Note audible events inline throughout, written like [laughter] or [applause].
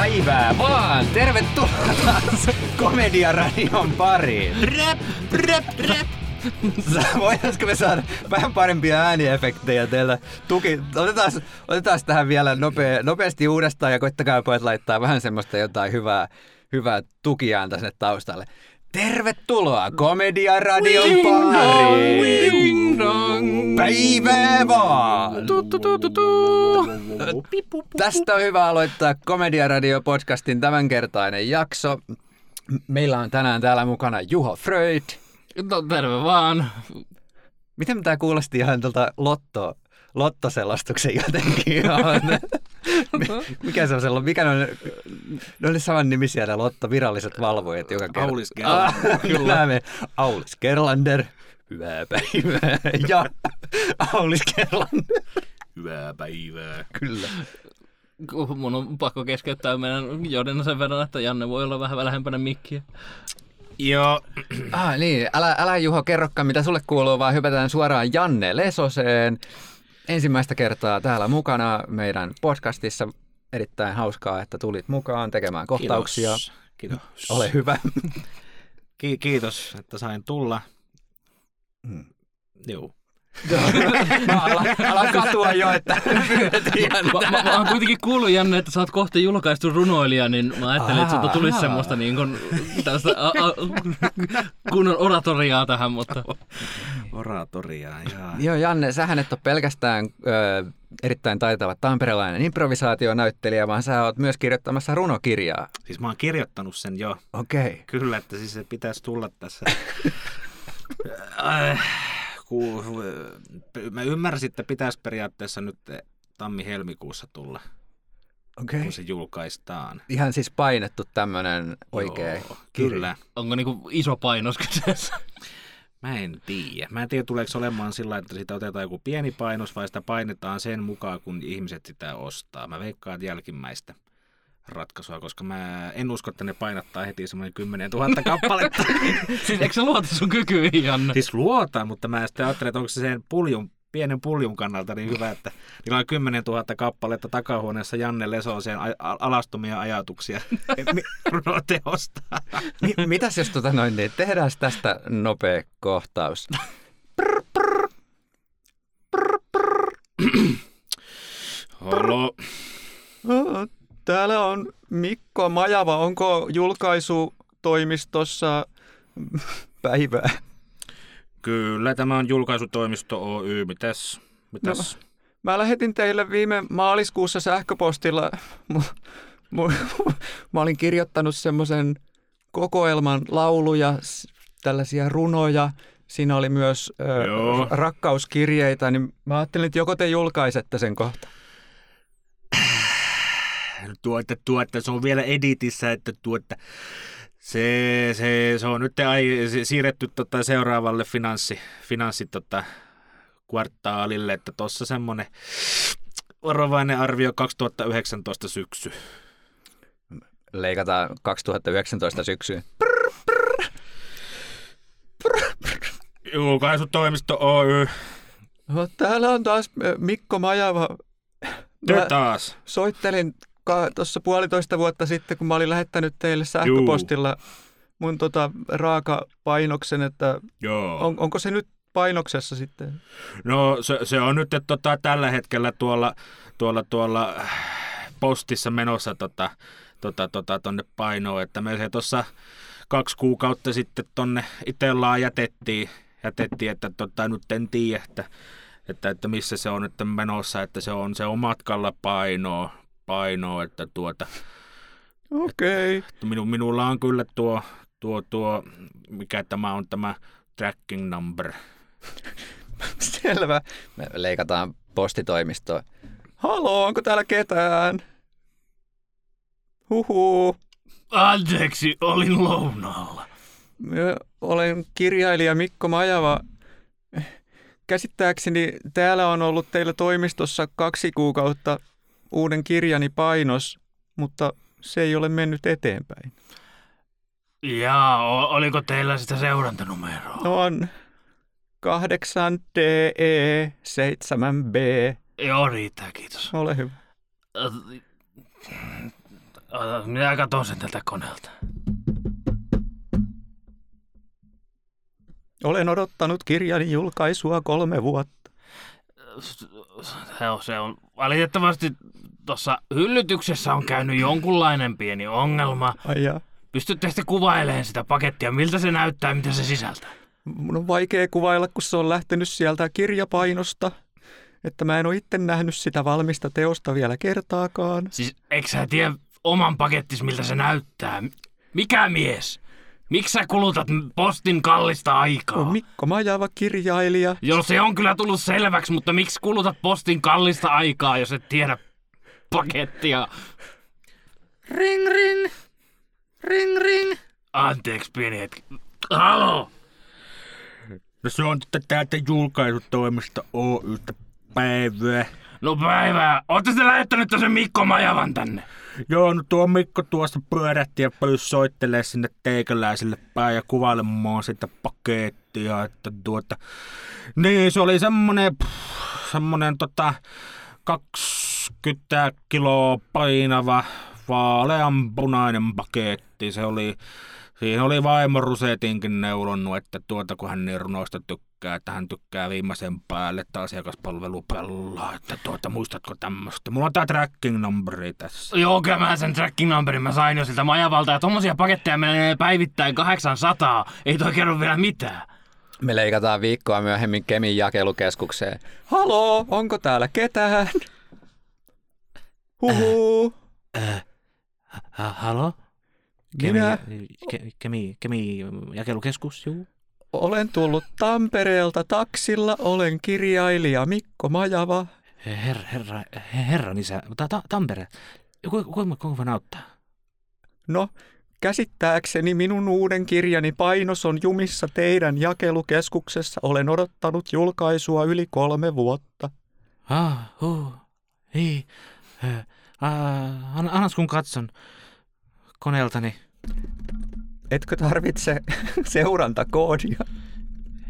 päivää vaan. Tervetuloa taas Komediaradion pariin. Rap, rap, rap. Voitaisiko me saada vähän parempia ääniefektejä teillä? Tuki, otetaan, otetaan tähän vielä nopea, nopeasti uudestaan ja koittakaa pojat laittaa vähän semmoista jotain hyvää, hyvää tukiääntä sinne taustalle. Tervetuloa Komediaradion pariin. Päivää vaan! Tästä on hyvä aloittaa Komediaradio-podcastin tämänkertainen jakso. Meillä on tänään täällä mukana Juho Freud. No terve vaan. Miten tämä kuulosti ihan tuolta Lotto, Lottoselostuksen jotenkin? [laughs] mikä se on sellainen, mikä ne on, ne oli saman nimisiä ne Lotto viralliset valvojat joka kerta. Aulis Gerlander. Ah, kyllä. Me, Aulis Gerlander, hyvää päivää. Ja Aulis Gerlander, Hyvää päivää. kyllä. Mun on pakko keskeyttää meidän Jodena sen verran, että Janne voi olla vähän lähempänä mikkiä. Joo, Ah, niin, älä, älä Juho kerrokaan mitä sulle kuuluu, vaan hypätään suoraan Janne Lesoseen. Ensimmäistä kertaa täällä mukana meidän podcastissa. Erittäin hauskaa, että tulit mukaan tekemään kohtauksia. Kiitos. Kiitos. Ole hyvä. Ki- kiitos, että sain tulla. Hmm. Joo. [laughs] ala, ala katua jo, että [laughs] Mä, mä, mä oon kuitenkin kuullut, Janne, että sä oot kohta julkaistu runoilija, niin mä ajattelin, että sulta tulisi semmoista niin kuin, tällaista a, a, kunnon oratoriaa tähän, mutta Oratoria, jaa. Joo, Janne, sähän et ole pelkästään ö, erittäin taitava tamperelainen improvisaationäyttelijä, vaan sä oot myös kirjoittamassa runokirjaa. Siis mä oon kirjoittanut sen jo. Okei. Okay. Kyllä, että siis se pitäisi tulla tässä. [laughs] Ku, mä ymmärsin, että pitäisi periaatteessa nyt tammi-helmikuussa tulla, Okei. kun se julkaistaan. Ihan siis painettu tämmönen oikea Joo, kirja. Kyllä. onko niinku iso painos kyseessä? Mä en tiedä. Mä en tiedä, tuleeko olemaan sillä, että siitä otetaan joku pieni painos vai sitä painetaan sen mukaan, kun ihmiset sitä ostaa. Mä veikkaan että jälkimmäistä ratkaisua, koska mä en usko, että ne painattaa heti semmoinen 10 000 kappaletta. [laughs] Siis eikö sä luota sun kykyihin, Janne? siis luotan, mutta mä sitten ajattelen, että onko se sen puljun, pienen puljun kannalta niin hyvä, että niillä on 10 000 kappaletta takahuoneessa Janne Lesoseen a- a- alastomia ajatuksia [laughs] [laughs] runoteosta. Mi- mitäs jos tota noin, niin tehdään tästä nopea kohtaus. Halo. Täällä on Mikko Majava. Onko julkaisutoimistossa [laughs] päivää? Kyllä, tämä on julkaisutoimisto Oy. Mitäs? Mitäs? No. Mä lähetin teille viime maaliskuussa sähköpostilla, [laughs] [laughs] mä olin kirjoittanut semmoisen kokoelman lauluja, tällaisia runoja. Siinä oli myös ö, rakkauskirjeitä, niin mä ajattelin, että joko te julkaisette sen kohta. Tuo, että, tuo, että se on vielä editissä, että tuo, että se, se, se on nyt ai, se- siirretty tota seuraavalle finanssi, finanssi tota, kvartaalille, että tuossa semmoinen varovainen arvio 2019 syksy. Leikataan 2019 syksyyn. Julkaisutoimisto Oy. No, täällä on taas Mikko Majava. Mä taas. soittelin tuossa puolitoista vuotta sitten, kun mä olin lähettänyt teille sähköpostilla mun tota raaka painoksen, että Joo. on, onko se nyt painoksessa sitten? No se, se on nyt että, tota, tällä hetkellä tuolla, tuolla, tuolla postissa menossa tota, tota, tota, tonne painoon, että me se tuossa kaksi kuukautta sitten tonne itsellaan jätettiin, jätettiin että tota, nyt en tiedä, että, että, että, missä se on nyt menossa, että se on, se on matkalla painoa, painoa että tuota, Okei. Okay. minu, minulla on kyllä tuo, tuo, tuo, mikä tämä on tämä tracking number. [laughs] Selvä. Me leikataan postitoimistoon. Halo, onko täällä ketään? Huhu. Anteeksi, olin lounaalla. Mä olen kirjailija Mikko Majava. Käsittääkseni täällä on ollut teillä toimistossa kaksi kuukautta uuden kirjani painos, mutta se ei ole mennyt eteenpäin. Jaa, oliko teillä sitä seurantanumeroa? On 8 DE 7B. Joo, riittää, kiitos. Ole hyvä. Minä katson sen tältä koneelta. Olen odottanut kirjani julkaisua kolme vuotta. Se on, se on valitettavasti tuossa hyllytyksessä on käynyt jonkunlainen pieni ongelma. Ai ja. Pystytte sitten kuvailemaan sitä pakettia, miltä se näyttää, mitä se sisältää. Mun on vaikea kuvailla, kun se on lähtenyt sieltä kirjapainosta. Että mä en ole itse nähnyt sitä valmista teosta vielä kertaakaan. Siis eikö sä tiedä oman pakettis, miltä se näyttää? Mikä mies? Miksi sä kulutat postin kallista aikaa? On Mikko Majava kirjailija. Joo, se on kyllä tullut selväksi, mutta miksi kulutat postin kallista aikaa, jos et tiedä pakettia? Ring, ring. Ring, ring. Anteeksi, pieni hetki. Halo? No se on täältä julkaisutoimista Oystä päivää. No päivää. Ootte te lähettänyt sen Mikko Majavan tänne? Joo, no tuo Mikko tuosta pyörähti ja pyysi soittelee sinne teikäläiselle päin ja kuvailemaan sitä pakettia, että tuota... Niin, se oli semmonen, pff, semmonen tota, 20 kiloa painava vaaleanpunainen paketti. Se oli, siihen oli vaimo Rusetinkin neulonnut, että tuota kun hän niin runoista tykkää, että hän tykkää viimeisen päälle, että asiakaspalvelu pelaa, että tuota, muistatko tämmöistä? Mulla on tää tracking numberi tässä. Joo, kyllä mä sen tracking numberin mä sain jo siltä Majavalta. Ja tommosia paketteja menee päivittäin 800. Ei toi kerro vielä mitään. Me leikataan viikkoa myöhemmin Kemin jakelukeskukseen. Haloo, onko täällä ketään? Huhu. Ha, halo? Minä Ke, kemi, kemi, jakelukeskus, juu. olen tullut Tampereelta taksilla. Olen kirjailija Mikko Majava. Herra, herra, herran isä, ta, ta, Tampere. Ku- Kuinka kuinka voin auttaa? No, käsittääkseni minun uuden kirjani painos on jumissa teidän jakelukeskuksessa. Olen odottanut julkaisua yli kolme vuotta. Ah, huh, ei. Äh, an, annas kun katson koneeltani. Etkö tarvitse seurantakoodia?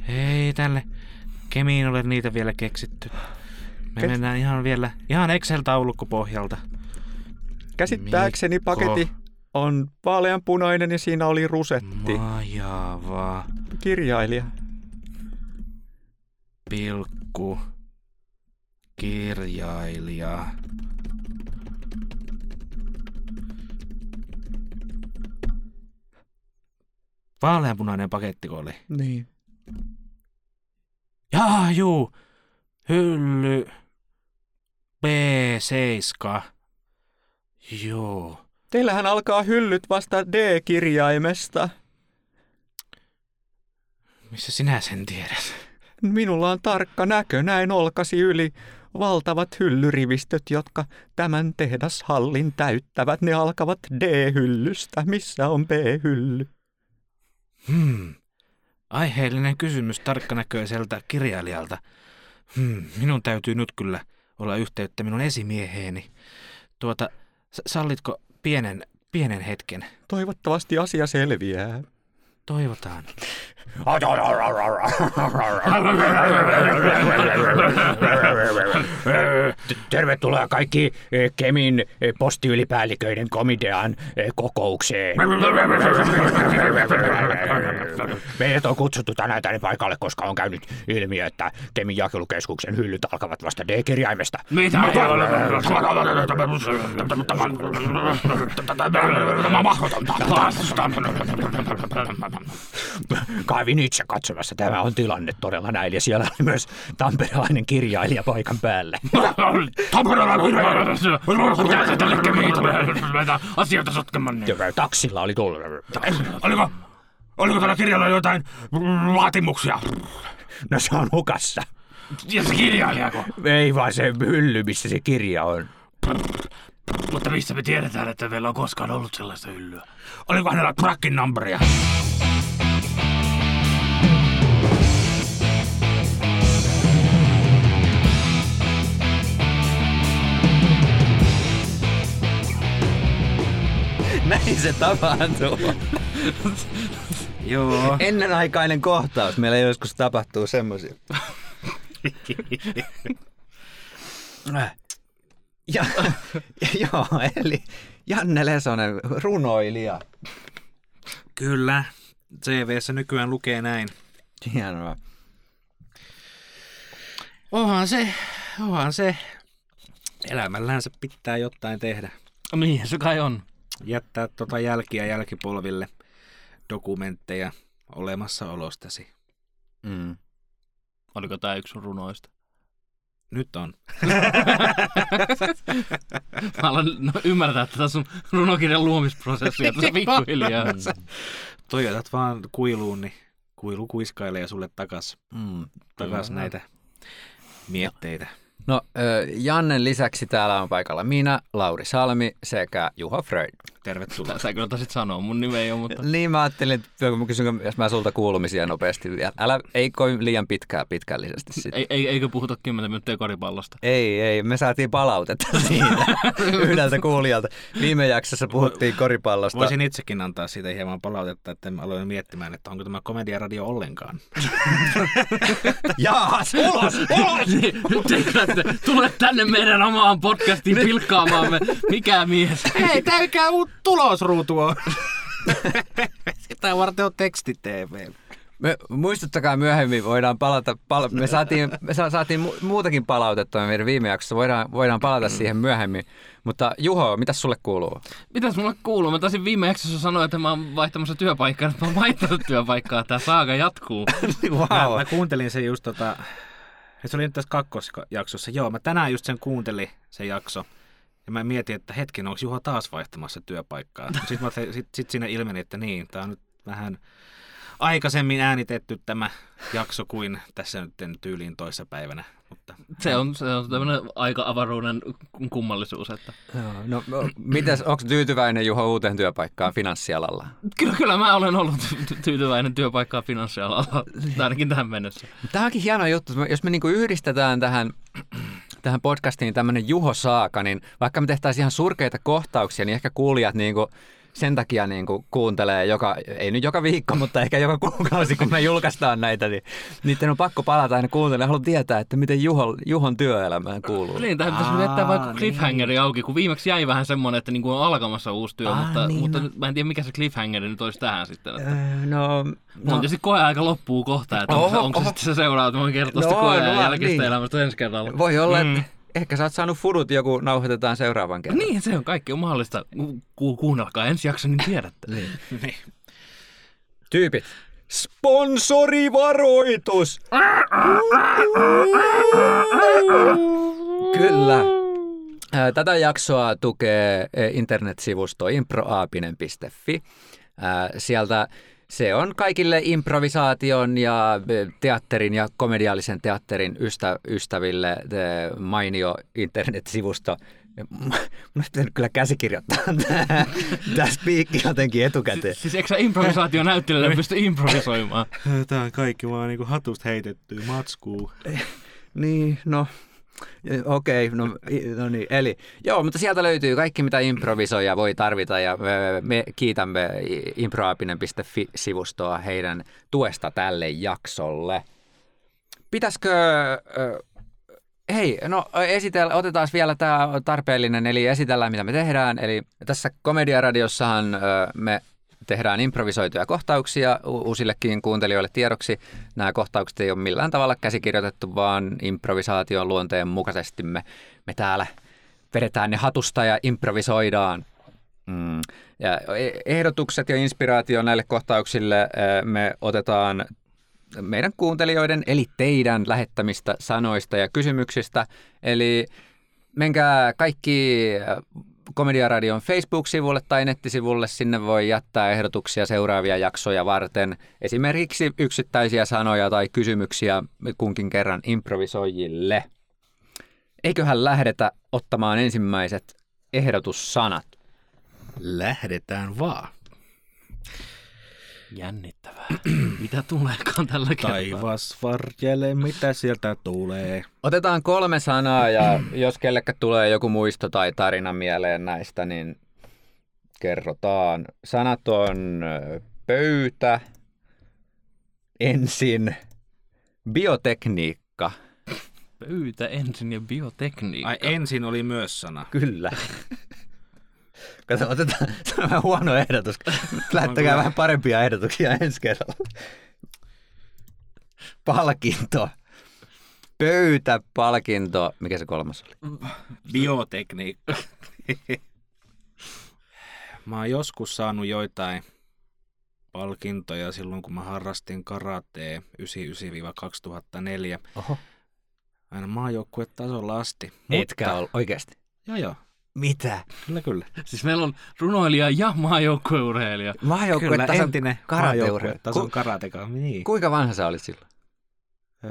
Ei tälle kemiin ole niitä vielä keksitty. Me Kes- mennään ihan vielä, ihan Excel-taulukkopohjalta. Käsittääkseni Mikko. paketti on vaaleanpunainen ja siinä oli rusetti. Majava, Kirjailija. pilkku, kirjailija. Vaaleanpunainen pakettiko oli? Niin. Jaa, juu. Hylly. B7. Joo. Teillähän alkaa hyllyt vasta D-kirjaimesta. Missä sinä sen tiedät? Minulla on tarkka näkö, näin olkasi yli. Valtavat hyllyrivistöt, jotka tämän tehdashallin täyttävät, ne alkavat D-hyllystä. Missä on B-hylly? Hmm. Aiheellinen kysymys tarkkanäköiseltä kirjailijalta. Hmm. Minun täytyy nyt kyllä olla yhteyttä minun esimieheeni. Tuota, sallitko pienen, pienen hetken? Toivottavasti asia selviää. Toivotaan. Tervetuloa kaikki eh, Kemin eh, postiylipäälliköiden komitean eh, kokoukseen. Meidät on kutsuttu tänään tänne paikalle, koska on käynyt ilmi, että Kemin jakelukeskuksen hyllyt alkavat vasta D-kirjaimesta. Mitä? Kävin itse katsomassa, tämä on tilanne todella näin, ja siellä oli myös tamperelainen kirjailija paikan päällä. Asioita sotkemaan. Taksilla oli tullut. Oliko, oliko tällä kirjalla jotain vaatimuksia? No se on hukassa. Ja se kirjailijako? Ei vaan se hylly, missä se kirja on. Mutta mistä me tiedetään, että meillä on koskaan ollut sellaista hyllyä? Oliko hänellä tracking numberia? Näin se tapahtuu. Joo. Ennenaikainen kohtaus. Meillä joskus tapahtuu semmoisia. Ja, joo, eli Janne Lesonen, runoilija. Kyllä. CVssä nykyään lukee näin. Hienoa. Onhan se, onhan se. Elämällään se pitää jotain tehdä. Niin se kai on. Jättää tota jälkiä jälkipolville dokumentteja olemassaolostasi. Mm. Oliko tää yksi runoista? Nyt on. [laughs] Mä alan no, ymmärtää tätä sun runokirjan luomisprosessia tässä [laughs] pikkuhiljaa. Toivotat vaan kuiluun, niin kuilu kuiskailee sulle takas, Mm. takas näitä mietteitä. No, Jannen lisäksi täällä on paikalla minä, Lauri Salmi sekä Juha Freud. Tervetuloa. Sä kyllä taisit sanoa, mun nimi ei ole, mutta... Niin mä ajattelin, että kun mä kysyn, jos mä sulta kuulumisia nopeasti vielä. Älä, ei kovin liian pitkään pitkällisesti sitten. Ei, ei, eikö puhuta 10 minuuttia koripallosta? Ei, ei, me saatiin palautetta [laughs] siitä yhdeltä kuulijalta. Viime jaksossa puhuttiin koripallosta. Voisin itsekin antaa siitä hieman palautetta, että mä aloin miettimään, että onko tämä komediaradio ollenkaan. [laughs] Jaas, ulos, ulos! Teikö, tule tänne meidän omaan podcastiin pilkkaamaamme. Mikä mies? Hei, täykää uut tulosruutua! [laughs] Sitä varten on teksti-TV. Me, muistuttakaa myöhemmin, voidaan palata, pal- me saatiin, me sa- saatiin mu- muutakin palautetta meidän viime jaksossa, voidaan, voidaan palata siihen myöhemmin. Mutta Juho, mitä sulle kuuluu? Mitäs mulle kuuluu? Mä taisin viime jaksossa sanoa, että mä oon vaihtamassa työpaikkaa. Nyt mä oon vaihtanut työpaikkaa. Tää saaga jatkuu. [laughs] Mä, mä kuuntelin sen just tota, se oli nyt tässä kakkosjaksossa. Joo, mä tänään just sen kuuntelin, se jakso. Ja mä mietin, että hetken, onko Juha taas vaihtamassa työpaikkaa? [laughs] Sitten mä, sit, sit siinä ilmeni, että niin, tää on nyt vähän aikaisemmin äänitetty tämä jakso kuin tässä nyt tyyliin toissa päivänä. Mutta Se on, se on tämmönen aika avaruuden kummallisuus. Että... Joo, No, no mitäs, onko tyytyväinen Juho uuteen työpaikkaan finanssialalla? Kyllä, kyllä mä olen ollut ty- tyytyväinen työpaikkaa finanssialalla, ainakin tähän mennessä. Tämä onkin hieno juttu, jos me niinku yhdistetään tähän, tähän podcastiin tämmöinen Juho Saaka, niin vaikka me tehtäisiin ihan surkeita kohtauksia, niin ehkä kuulijat niinku sen takia niinku kuuntelee joka, ei nyt joka viikko, mutta ehkä joka kuukausi, kun me julkaistaan näitä, niin niiden on pakko palata aina kuuntelemaan. Haluan tietää, että miten Juho, Juhon työelämään kuuluu. Niin, tähän pitäisi Aa, jättää vaikka niin. cliffhangeri auki, kun viimeksi jäi vähän semmoinen, että niinku on alkamassa uusi työ, Aa, mutta, niin, mutta no. mä en tiedä mikä se cliffhangeri nyt olisi tähän sitten. Että... Öö, no, No. On tietysti koeaika loppuu kohta, että onko, Oho, onko se sitten se seuraava, että mä voin kertoa No, sitä koeajan no, jälkeistä niin. elämästä ensi kerralla. voi olla, Mm. että ehkä sä oot saanut fudut joku nauhoitetaan seuraavan kerran. Niin, se on kaikki on mahdollista. Ku- ku- kuunnelkaa ensi jakso, niin tiedätte. Niin. [laughs] niin. Tyypit. Sponsorivaroitus! Kyllä. Tätä jaksoa tukee internetsivusto improaapinen.fi. Sieltä se on kaikille improvisaation ja e, teatterin ja komediallisen teatterin ystä, ystäville e, mainio internetsivusto. Mun olisi pitänyt kyllä käsikirjoittaa [laughs] tämä, spiikki jotenkin etukäteen. Siis eikö sä improvisaatio näyttelijälle pysty improvisoimaan? [laughs] Tämä on kaikki vaan niinku hatusta heitettyä matskuu. Niin, no okei, no, i- no niin, eli joo, mutta sieltä löytyy kaikki, mitä improvisoija voi tarvita ja me, me kiitämme i- improaapinen.fi-sivustoa heidän tuesta tälle jaksolle. Pitäisikö, hei, no esitellä, otetaan vielä tämä tarpeellinen, eli esitellään mitä me tehdään. Eli tässä Komediaradiossahan me tehdään improvisoituja kohtauksia uusillekin kuuntelijoille tiedoksi. Nämä kohtaukset ei ole millään tavalla käsikirjoitettu, vaan improvisaation luonteen mukaisesti me, me täällä vedetään ne hatusta ja improvisoidaan. Mm. Ja e- ehdotukset ja inspiraatio näille kohtauksille ö, me otetaan meidän kuuntelijoiden, eli teidän lähettämistä sanoista ja kysymyksistä. Eli menkää kaikki Komediaradion Facebook-sivulle tai nettisivulle. Sinne voi jättää ehdotuksia seuraavia jaksoja varten. Esimerkiksi yksittäisiä sanoja tai kysymyksiä kunkin kerran improvisoijille. Eiköhän lähdetä ottamaan ensimmäiset ehdotussanat. Lähdetään vaan. Jännittävää. [clears throat] Mitä tuleekaan tällä kertaa? Taivas varjele, mitä sieltä tulee. Otetaan kolme sanaa ja jos kellekä tulee joku muisto tai tarina mieleen näistä, niin kerrotaan. Sanat on pöytä, ensin, biotekniikka, Pöytä ensin ja biotekniikka. Ai ensin oli myös sana. Kyllä. Kato, otetaan, [laughs] se on vähän huono ehdotus. Lähettäkää vähän parempia ehdotuksia ensi kerralla. Palkinto. Pöytäpalkinto. Mikä se kolmas oli? Biotekniikka. mä oon joskus saanut joitain palkintoja silloin, kun mä harrastin karatea 99-2004. Oho. Aina maajoukkuetasolla asti. Etkä ole oikeasti. Joo, joo. Mitä? Kyllä, kyllä. Siis meillä on runoilija ja maajoukkueurheilija. Maajoukkue tason karateurheilu. maajoukkuetason Ku, karateka. Niin. kuinka vanha sä olit silloin?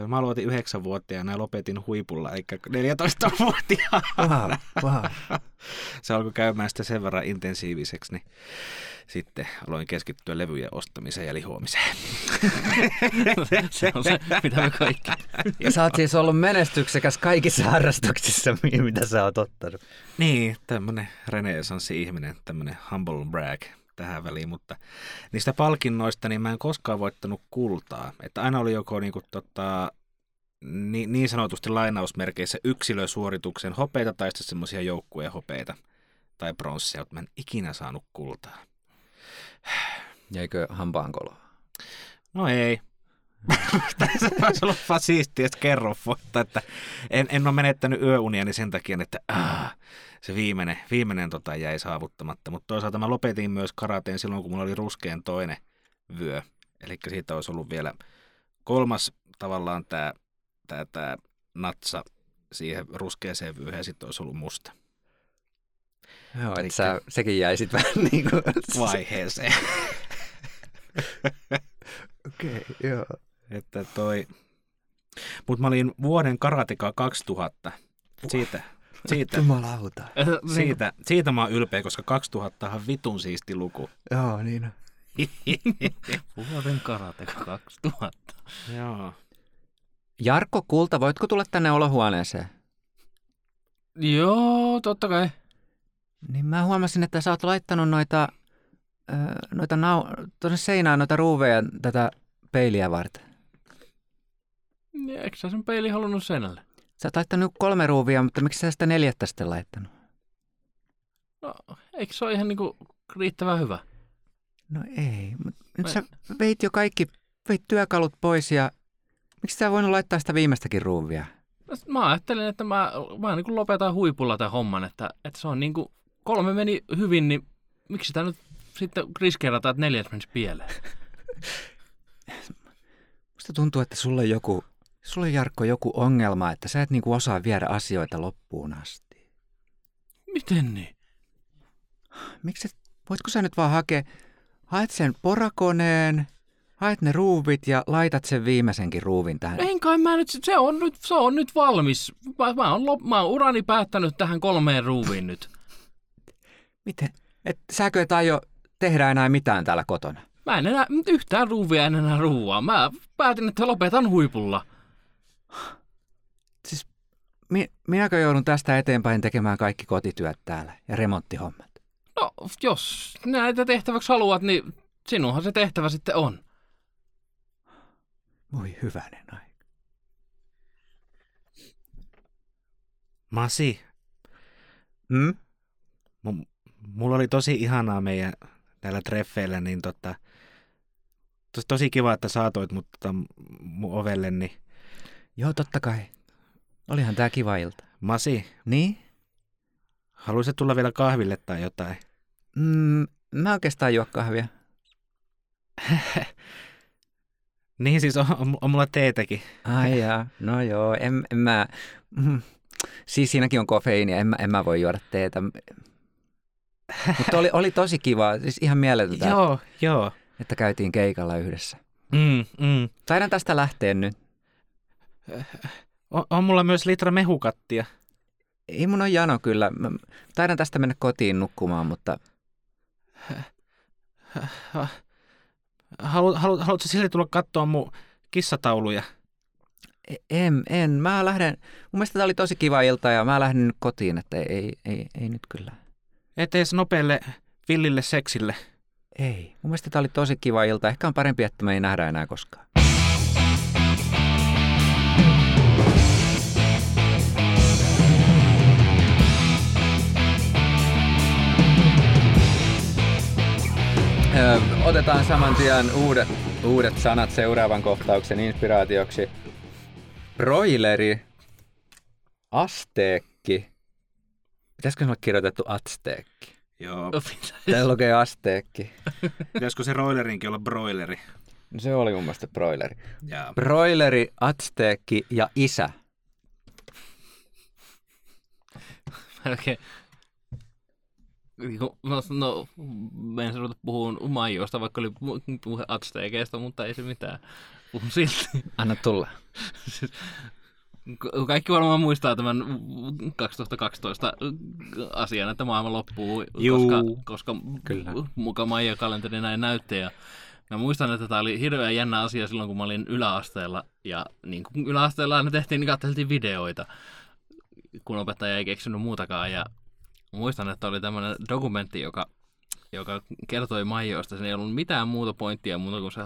Mä aloitin yhdeksänvuotiaana ja lopetin huipulla, eikä 14-vuotiaana. Wow, wow. Se alkoi käymään sitä sen verran intensiiviseksi, niin sitten aloin keskittyä levyjen ostamiseen ja lihoamiseen. [laughs] se on se, mitä me kaikki. [laughs] Ja sä oot siis ollut menestyksekäs kaikissa harrastuksissa, mi- [laughs] mitä sä oot ottanut. Niin, tämmönen renesanssi-ihminen, tämmönen humble brag tähän väliin, mutta niistä palkinnoista niin mä en koskaan voittanut kultaa. Että aina oli joko niinku tota, niin, niin sanotusti lainausmerkeissä yksilösuorituksen hopeita tai sitten semmoisia joukkueen hopeita tai pronssia, mutta mä en ikinä saanut kultaa. [sighs] Jäikö hampaankoloa? No ei. [laughs] Tässä olisi ollut siistiä, että kerro voittaa, että en, en ole menettänyt yöuniani sen takia, että ah, se viimeinen, viimeinen tota jäi saavuttamatta. Mutta toisaalta mä lopetin myös karateen silloin, kun mulla oli ruskeen toinen vyö. Eli siitä olisi ollut vielä kolmas tavallaan tämä tää, tää natsa siihen ruskeeseen vyöhön ja sitten olisi ollut musta Joo, Elikkä- että sä, sekin jäi sit vähän [laughs] niin kuin... vaiheeseen. Okei, okay, joo. Että toi... Mutta mä olin vuoden karateka 2000. Siitä, siitä, Jumalauta. siitä, siitä mä oon ylpeä, koska 2000 on vitun siisti luku. Joo, niin. [laughs] Vuoden karateka 2000. Joo. Jarkko Kulta, voitko tulla tänne olohuoneeseen? Joo, totta kai. Niin mä huomasin, että sä oot laittanut noita, noita nau- tuonne seinään noita ruuveja tätä peiliä varten. Niin, Eikö sä sen peili halunnut seinälle? Sä oot laittanut kolme ruuvia, mutta miksi sä sitä neljättä sitten laittanut? No, eikö se ole ihan niinku riittävän hyvä? No ei, mutta nyt Mä- sä veit jo kaikki, veit työkalut pois ja miksi sä voinut laittaa sitä viimeistäkin ruuvia? No, Mä ajattelin, että mä, mä niin lopetan huipulla tämän homman, että, että se on niin kuin, kolme meni hyvin, niin miksi sitä nyt sitten riskeerataan, että neljäs menisi pieleen? [laughs] Musta tuntuu, että sulla on joku, sulla on Jarkko joku ongelma, että sä et niinku osaa viedä asioita loppuun asti. Miten niin? Miksi et, voitko sä nyt vaan hakea, haet sen porakoneen, haet ne ruuvit ja laitat sen viimeisenkin ruuvin tähän. En kai mä nyt, se on nyt, se on nyt valmis. Mä, mä, oon, lop, mä oon urani päättänyt tähän kolmeen ruuviin nyt. Miten? Et säkö et aio tehdä enää mitään täällä kotona? Mä en enää, yhtään ruuvia en enää ruuaa. Mä päätin, että lopetan huipulla. [sighs] Siis mi- minäkö joudun tästä eteenpäin tekemään kaikki kotityöt täällä ja remonttihommat? No, jos näitä tehtäväksi haluat, niin sinunhan se tehtävä sitten on. Voi hyvänen aika. Masi, Hmm? mu- mulla oli tosi ihanaa meidän näillä treffeillä, niin tota, tos, tosi kiva, että saatoit mut tota, mun ovelle, niin Joo, totta kai. Olihan tää kiva ilta. Masi, Niin? haluaisit tulla vielä kahville tai jotain? Mm, mä oikeastaan juo kahvia. [laughs] Niin siis on, on, on mulla teetäkin. Ai jaa, no joo, en, en mä... Mm, siis siinäkin on kofeiinia, en en mä voi juoda teetä. Mutta oli, oli tosi kiva, siis ihan mieletöntä, Joo, joo. että käytiin keikalla yhdessä. Mm, mm. Taidan tästä lähteä nyt. On, on mulla myös litra mehukattia. Ei mun on jano kyllä. Mä taidan tästä mennä kotiin nukkumaan, mutta Halu, halu, haluatko silti tulla katsoa mun kissatauluja? e- en, en. Mä lähden, mun mielestä tää oli tosi kiva ilta ja mä lähden nyt kotiin, että ei, ei, ei nyt kyllä. Et edes nopealle villille seksille. Ei. Mun mielestä tää oli tosi kiva ilta. Ehkä on parempi, että me ei nähdä enää koskaan. Ö, otetaan saman tien uudet, uudet sanat seuraavan kohtauksen inspiraatioksi. Broileri, asteekki. Pitäisikö se olla kirjoitettu atsteekki? Joo. Täällä lukee asteekki. Pitäisikö se roilerinkin olla broileri? No se oli mun mielestä broileri. Jaa. Broileri, atsteekki ja isä. Okei. Niinku, No, no meidän ruveta puhumaan maijoista, vaikka oli pu- puhe atsteekeista, mutta ei se mitään. Puhun silti. Anna tulla. Ka- Kaikki varmaan muistaa tämän 2012 asian, että maailma loppuu, Juu. koska, koska Kyllä. muka Maija kalenteri näin näytti. Ja mä muistan, että tämä oli hirveän jännä asia silloin, kun mä olin yläasteella. Ja niin kuin yläasteella aina tehtiin, niin katseltiin videoita, kun opettaja ei keksinyt muutakaan. Ja muistan, että oli tämmöinen dokumentti, joka joka kertoi Maijoista. Siinä ei ollut mitään muuta pointtia muuta kuin se,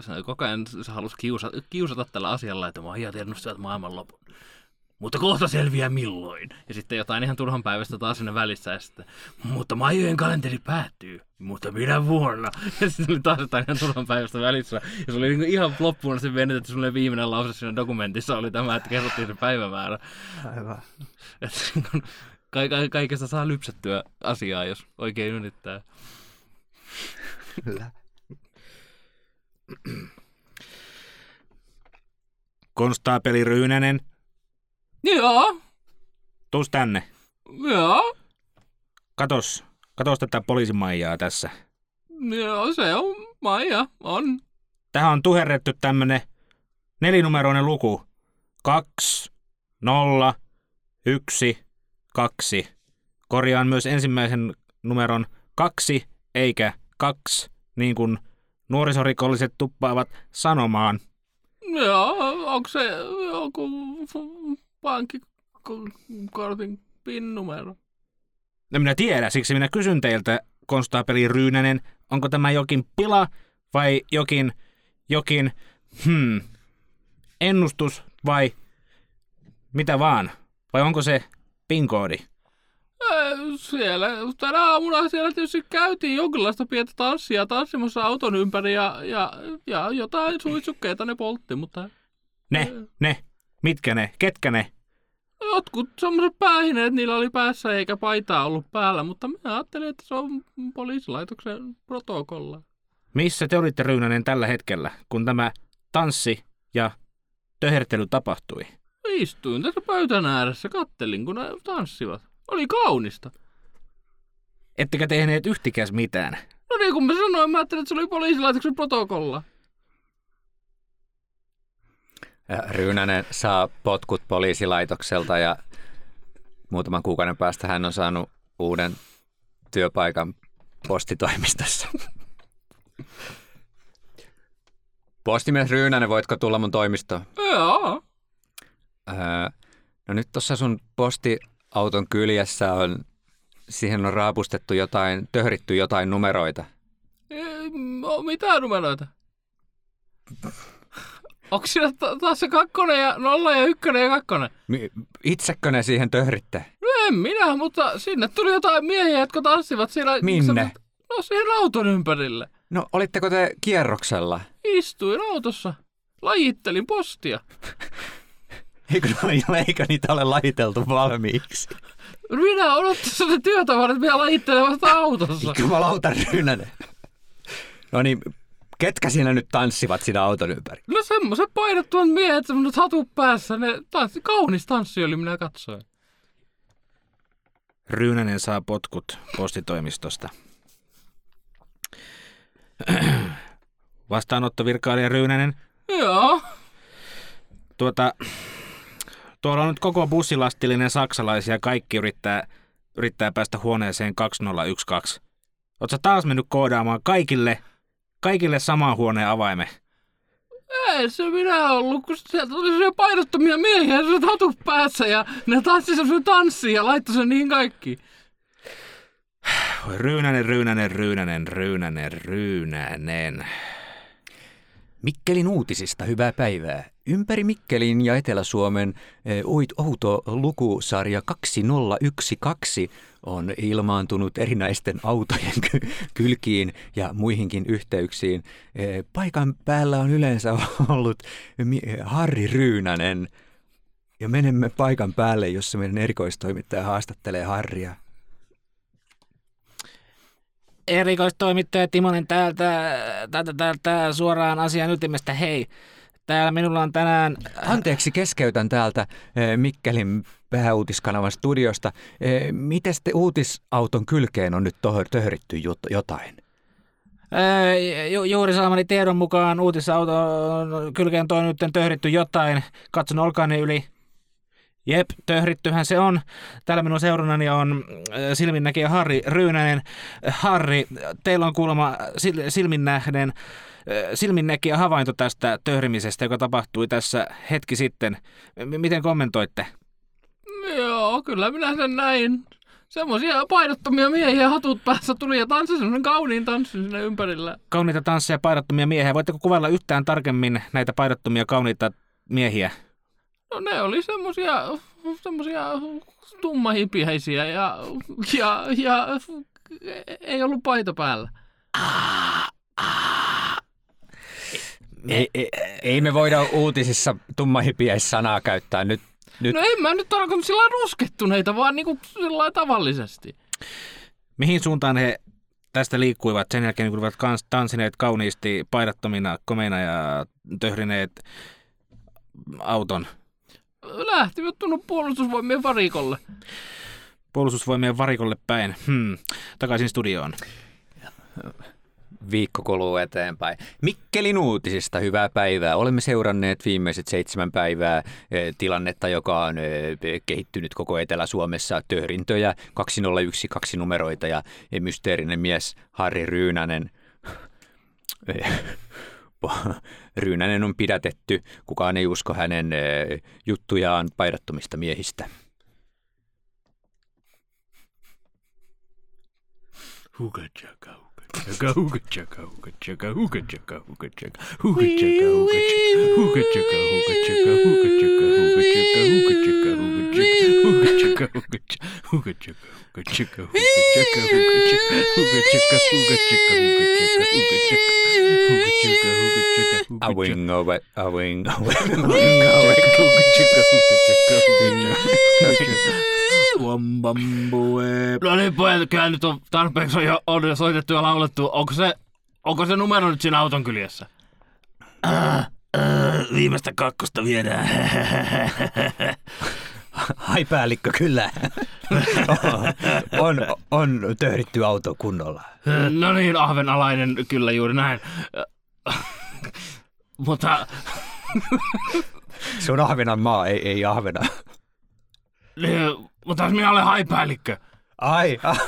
se koko ajan se halusi kiusata, kiusata tällä asialla, että Maija on tiennyt sieltä maailmanlopun. Mutta kohta selviää milloin. Ja sitten jotain ihan turhan päivästä taas sinne välissä. Ja sitten, mutta Maijojen kalenteri päättyy. Mutta minä vuonna? [laughs] Ja sitten oli taas jotain ihan turhan päivästä välissä. Ja se oli niinku ihan loppuun se venytetty semmoinen viimeinen lause siinä dokumentissa oli tämä, että kerrottiin se päivämäärä. Aivan. [laughs] Että ka- ka- kaikesta saa lypsettyä asiaa, jos oikein yrittää. Kyllä. [clears throat] Konstaapeli Ryynänen, Joo, tuus tänne. joo, Katos, katos tätä poliisimaijaa tässä. joo, se on Maija, on. Tähän on tuherrettu tämmönen nelinumeroinen luku. Kaksi, nolla, yksi, kaksi. Korjaan myös ensimmäisen numeron kaksi, eikä kaksi, niin kuin nuorisorikolliset tuppaavat sanomaan. Joo, onko se joku pankkikortin PIN-numero? No minä tiedän, siksi minä kysyn teiltä, konstaapeli Ryynänen, onko tämä jokin pila vai jokin, jokin, hmm, ennustus vai mitä vaan? Vai onko se PIN-koodi? Ei, Siellä, tänä aamuna siellä tietysti käytiin jonkinlaista pientä tanssia tanssimassa auton ympäri ja, ja, ja jotain suitsukkeita ne poltti, mutta Ne, ne, mitkä ne, ketkä ne? jotkut semmoiset päähineet niillä oli päässä eikä paitaa ollut päällä, mutta mä ajattelin, että se on poliisilaitoksen protokolla. Missä te olitte Ryynänen tällä hetkellä, kun tämä tanssi ja töhertely tapahtui? Istuin tässä pöytän ääressä, kattelin kun ne tanssivat. Oli kaunista. Ettekä tehneet yhtikäs mitään. No niin kuin mä sanoin, mä ajattelin, että se oli poliisilaitoksen protokolla. Ja Ryynänen saa potkut poliisilaitokselta ja muutaman kuukauden päästä hän on saanut uuden työpaikan postitoimistossa. Postimies Ryynänen, voitko tulla mun toimistoon? Joo. Öö, no nyt tuossa sun postiauton kyljessä on, siihen on raapustettu jotain, töhritty jotain numeroita. Ei, oo mitään numeroita. Onko siinä ta- taas se kakkonen ja nolla ja ykkönen ja kakkonen? Itsekö ne siihen töhritte? No en minä, mutta sinne tuli jotain miehiä, jotka tanssivat siellä. Minne? semmoset- No siihen auton ympärille. No olitteko te kierroksella? Istuin autossa. Lajittelin postia. [laughs] Eikö, eikö niitä ole lajiteltu valmiiksi? Minä odotin sitä työtavarat vielä lajittelemasta autossa. Jumalauta Ryynänen. No niin, ketkä siinä nyt tanssivat siinä auton ympäri? No semmoiset painottuvat miehet, semmoiset hatut päässä. Ne tanssi, kaunis tanssi oli, minä katsoin. Ryynänen saa potkut postitoimistosta. Vastaanottovirkailija Ryynänen. Joo. Tuota, tuolla on nyt koko bussilastillinen saksalaisia. Kaikki yrittää, yrittää päästä huoneeseen 2012. Oletko taas mennyt koodaamaan kaikille, kaikille saman huoneen avaimen? Ei se minä ollut, kun sieltä tuli sellaisia painottomia miehiä, sellaiset hatut päässä ja ne tanssi semmoisen tanssin ja laittoi sen niihin kaikkiin. Oi, Ryynänen, Ryynänen, Ryynänen, Ryynänen, Ryynänen. Mikkelin uutisista hyvää päivää. Ympäri Mikkelin ja Etelä-Suomen eh, outo lukusarja 2012 on ilmaantunut erinäisten autojen kylkiin ja muihinkin yhteyksiin. Eh, paikan päällä on yleensä [laughs] ollut Harri Ryynänen ja menemme paikan päälle, jossa meidän erikoistoimittaja haastattelee Harria. Erikoistoimittaja Timonen täältä, täältä, täältä suoraan asian ytimestä. Hei, Täällä minulla on tänään... Äh, Anteeksi, keskeytän täältä eh, Mikkelin pääuutiskanavan studiosta. Eh, Miten te uutisauton kylkeen on nyt töhritty jotain? Äh, ju- juuri saamani tiedon mukaan uutisauto kylkeen toi nyt töhritty jotain. Katson olkaani yli. Jep, töhrittyhän se on. Täällä minun seurannani on äh, silminnäkijä Harri Ryynänen. Harri, teillä on kuulemma sil- silminnähden silminnäkijä havainto tästä töhrimisestä, joka tapahtui tässä hetki sitten. M- miten kommentoitte? Joo, kyllä minä sen näin. Semmoisia painottomia miehiä hatut päässä tuli ja tanssi semmoinen kauniin tanssi sinne ympärillä. Kauniita tansseja painottomia miehiä. Voitteko kuvailla yhtään tarkemmin näitä painottomia kauniita miehiä? No ne oli semmoisia semmosia tummahipiäisiä ja, ja, ja ei ollut paita päällä. Ah, ah, ei, ei, ei me voida uutisissa tummahipiäis sanaa käyttää nyt. nyt. No en mä nyt tarkoita sillä ruskettuneita, vaan niin kuin sillä tavallisesti. Mihin suuntaan he tästä liikkuivat sen jälkeen, kun olivat kans, tanssineet kauniisti, paidattomina, komeina ja töhrineet auton? Lähtivät tuonne puolustusvoimien varikolle. Puolustusvoimien varikolle päin. Hmm. Takaisin studioon. Viikko kuluu eteenpäin. Mikkelin uutisista hyvää päivää. Olemme seuranneet viimeiset seitsemän päivää eh, tilannetta, joka on eh, kehittynyt koko Etelä-Suomessa. Töhrintöjä, 201, kaksi numeroita ja eh, mysteerinen mies Harri Ryynänen. [laughs] Ryynänen on pidätetty. Kukaan ei usko hänen juttujaan paidattomista miehistä. Hukajakau. chugga hooga chugga hooga chugga hooga chugga hooga chugga hooga chugga hooga chugga hooga chugga hooga chugga hooga chugga hooga chugga hooga chugga hooga chugga hooga chugga hooga chugga hooga chugga hooga chugga Ooga chicka, ooga chicka, ooga chicka, ooga chicka, ooga chicka, ooga chicka, ooga chicka, ooga chicka, ooga chicka, ooga chicka. Awing, awing, awing, awing, No niin pojat, kyllä nyt on tarpeeksi on jo on jo soitettu ja laulettu. Onko se, onko se numero nyt siinä auton kyljessä? Äh, äh, viimeistä kakkosta viedään. [laughs] Ai päällikkö, kyllä. on, on töhritty auto kunnolla. No niin, ahvenalainen, kyllä juuri näin. Mutta Se on Ahvenan maa, ei, ei Ahvena. niin, mutta minä olen haipäällikkö, Ai, ah.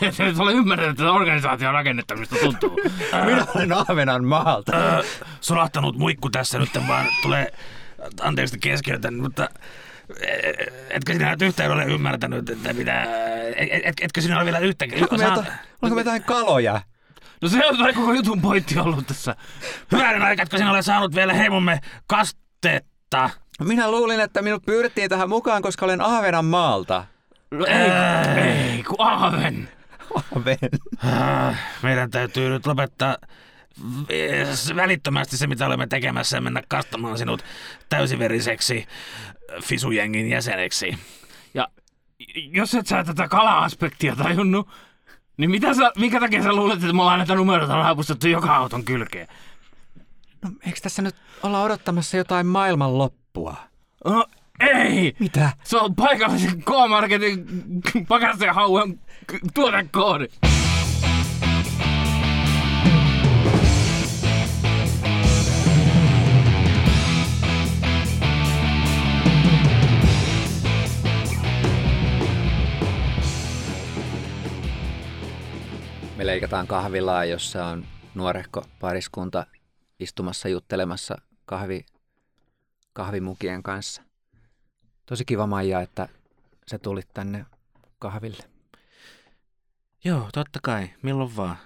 Te ette nyt ole ymmärtänyt tätä organisaation rakennetta, mistä tuntuu. [laughs] minä olen Ahvenan maalta. Solahtanut muikku tässä nyt vaan tulee, anteeksi keskeytän, mutta eh, etkö sinä nyt yhtään ole ymmärtänyt, että mitä, et, et, etkö sinä ole vielä yhtään, Onko me, jotain, onko me jotain kaloja? No se on koko jutun pointti ollut tässä. hyvänen aika, etkö sinä ole saanut vielä heimomme kastetta? Minä luulin, että minut pyydettiin tähän mukaan, koska olen Ahvenan maalta. No ei, ei, kun. Ahven. Ah, Meidän täytyy nyt lopettaa välittömästi se, mitä olemme tekemässä ja mennä kastamaan sinut täysiveriseksi Fisujengin jäseneksi. Ja jos et sä tätä kala-aspektia tajunnut, niin mitä sä, minkä takia sä luulet, että me ollaan näitä numeroita raapustettu joka auton kylkeen? No, eikö tässä nyt olla odottamassa jotain maailman loppua? No ei! Mitä? Se on paikallisen K-Marketin pakasten hauen tuotekoodi. Me leikataan kahvilaa, jossa on nuorehko pariskunta istumassa juttelemassa kahvi, kahvimukien kanssa. Tosi kiva Maija, että sä tulit tänne kahville. Joo, totta kai. Milloin vaan.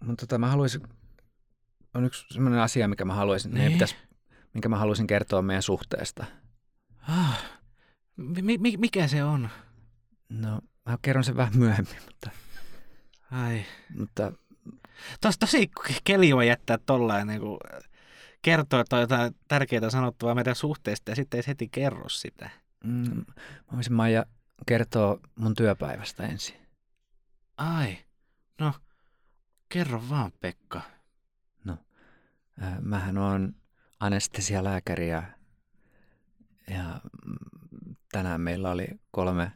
Mutta tota, mä haluaisin on yksi sellainen asia, mikä mä haluaisin, niin. Niin. pitäisi, minkä mä haluaisin kertoa meidän suhteesta. Ah, mi- mi- mikä se on? No, mä kerron sen vähän myöhemmin, mutta, Ai. mutta Tos tosi keljoa jättää tollain niin kuin, kertoa, että on jotain tärkeää sanottavaa meidän suhteesta ja sitten ei heti kerro sitä. mm, mä voisin Maija kertoa mun työpäivästä ensin. Ai, no kerro vaan Pekka. Äh, Mähän on anestesialääkäri ja, ja tänään meillä oli kolme,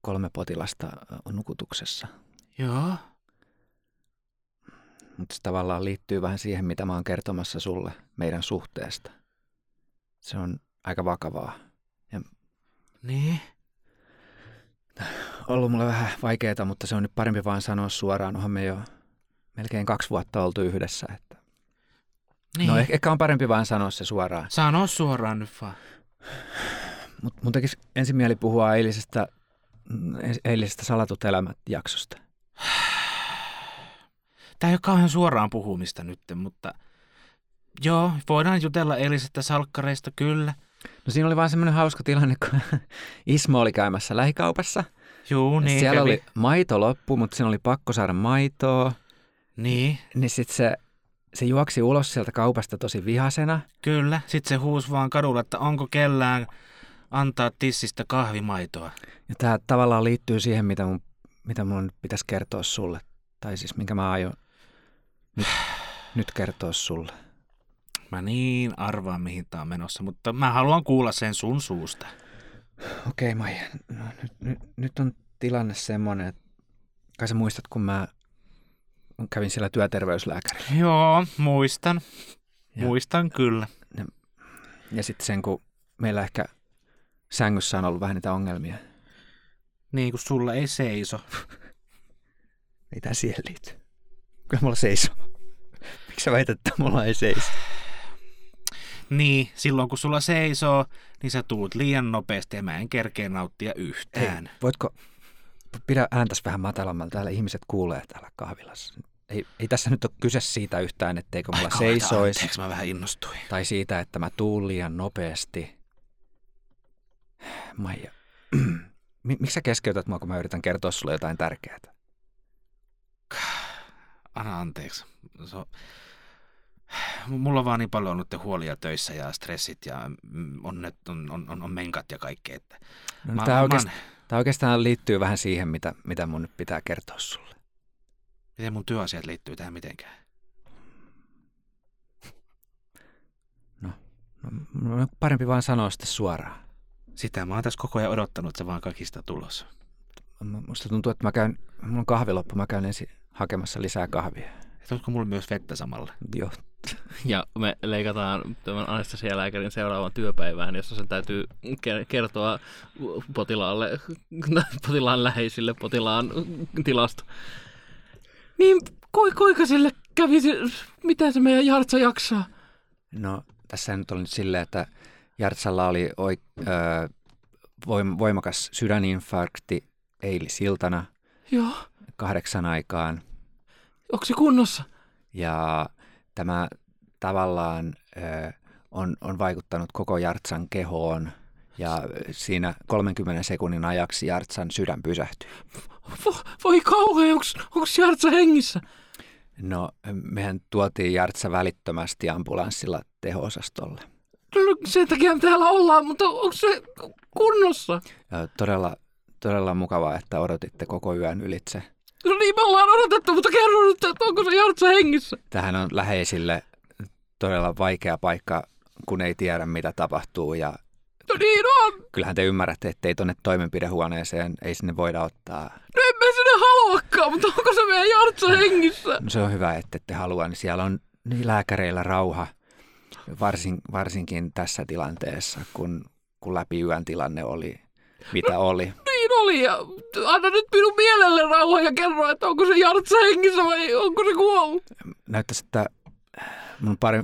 kolme potilasta nukutuksessa. Joo. Mutta se tavallaan liittyy vähän siihen, mitä mä oon kertomassa sulle meidän suhteesta. Se on aika vakavaa. Niin. [sighs] Ollut mulle vähän vaikeaa, mutta se on nyt parempi vaan sanoa suoraan. Onhan me jo melkein kaksi vuotta oltu yhdessä. Että. niin. No ehkä, on parempi vaan sanoa se suoraan. Sano suoraan nyt vaan. [sighs] Mutta mun tekisi ensin mieli puhua eilisestä, mm, eilisestä Salatut elämät jaksosta. [sighs] Tämä ei ole kauhean suoraan puhumista nyt, mutta joo, voidaan jutella eilisestä salkkareista kyllä. No siinä oli vaan semmoinen hauska tilanne, kun [laughs] Ismo oli käymässä lähikaupassa. Juu, niin Siellä kävi. oli maito loppu, mutta siinä oli pakko saada maitoa. Niin, Niin sitten se, se juoksi ulos sieltä kaupasta tosi vihasena. kyllä. Sitten se huusi vaan kadulla, että onko kellään antaa tissistä kahvimaitoa. Ja tämä tavallaan liittyy siihen, mitä mun, mitä mun pitäisi kertoa sulle. Tai siis minkä mä aion nyt, nyt kertoa sulle. Mä niin arvaan, mihin tää on menossa, mutta mä haluan kuulla sen sun suusta. Okei Maija, no, nyt, nyt, nyt on tilanne semmoinen, että kai sä muistat, kun mä kävin siellä työterveyslääkärillä. Joo, muistan. Ja- Muistan kyllä. Ja sitten sen, kun meillä ehkä sängyssä on ollut vähän niitä ongelmia. Niin kuin sulla ei seiso. [laughs] Ei tää siihen liity. Kyllä mulla seisoo. Miksi sä väität, että mulla ei seiso? Niin, silloin kun sulla seisoo, niin sä tuut liian nopeasti ja mä en kerkeä nauttia yhtään. voitko, pidä ääntäs vähän matalammalla. Täällä ihmiset kuulee täällä kahvilassa. Ei, ei tässä nyt ole kyse siitä yhtään, etteikö mulla Ai kauheeta, seisoisi. Anteeksi, mä vähän innostuin. Tai siitä, että mä tuun liian nopeasti. Maija, [clears throat] mi- miksi sä keskeytät mua, kun mä yritän kertoa sulle jotain tärkeää? Anna anteeksi. Se on... Mulla on vaan niin paljon nyt huolia töissä ja stressit ja mm, on, on, on, on, menkat ja kaikkea. Että No, mä, tämä, mä, oikeast, mä, tämä oikeastaan liittyy vähän siihen, mitä, mitä mun nyt pitää kertoa sulle. miten mun työasiat liittyy tähän mitenkään? No, no, parempi vaan sanoa sitten suoraan. Sitä mä oon tässä koko ajan odottanut, että se vaan kaikista tulos. Musta tuntuu, että mä käyn, mulla on kahvi loppu, mä käyn ensin hakemassa lisää kahvia. Et olisiko mulla myös vettä samalla? Joo, Ja me leikataan tämän anestesialääkärin seuraavan työpäivään, jossa sen täytyy ke- kertoa potilaalle, [laughs] potilaan läheisille potilaan tilasta. Niin, kui, kuinka sille kävi, mitä se meidän Jartsa jaksaa? no tässä nyt oli nyt silleen, että Jartsalla oli oi, ö, voim, voimakas sydäninfarkti eilisiltana Joo, kahdeksan aikaan. onko se kunnossa? Ja tämä tavallaan ö, on, on vaikuttanut koko Jartsan kehoon. Ja siinä 30 sekunnin ajaksi Jartsan sydän pysähtyi. Vo, voi kauhean, onko Jartsa hengissä? No, mehän tuotiin Jartsa välittömästi ambulanssilla teho-osastolle. No, sen takia täällä ollaan, mutta onko se kunnossa? Ja todella, todella mukavaa, että odotitte koko yön ylitse. No niin, me ollaan odotettu, mutta kerro nyt, että onko se Jartsa hengissä? Tähän on läheisille todella vaikea paikka, kun ei tiedä, mitä tapahtuu. Ja No niin on. kyllähän te ymmärrätte, että ei tuonne toimenpidehuoneeseen, ei sinne voida ottaa. No en mä sinne haluakaan, mutta onko se meidän Jartsa hengissä? No se on hyvä, että ette halua, niin siellä on niin lääkäreillä rauha, varsin, varsinkin tässä tilanteessa, kun, kun läpi yön tilanne oli, mitä oli. Oli, ja anna nyt minun mielelle rauha ja kerro, että onko se Jartsa hengissä vai onko se kuollut? Näyttäisi, että mun pare,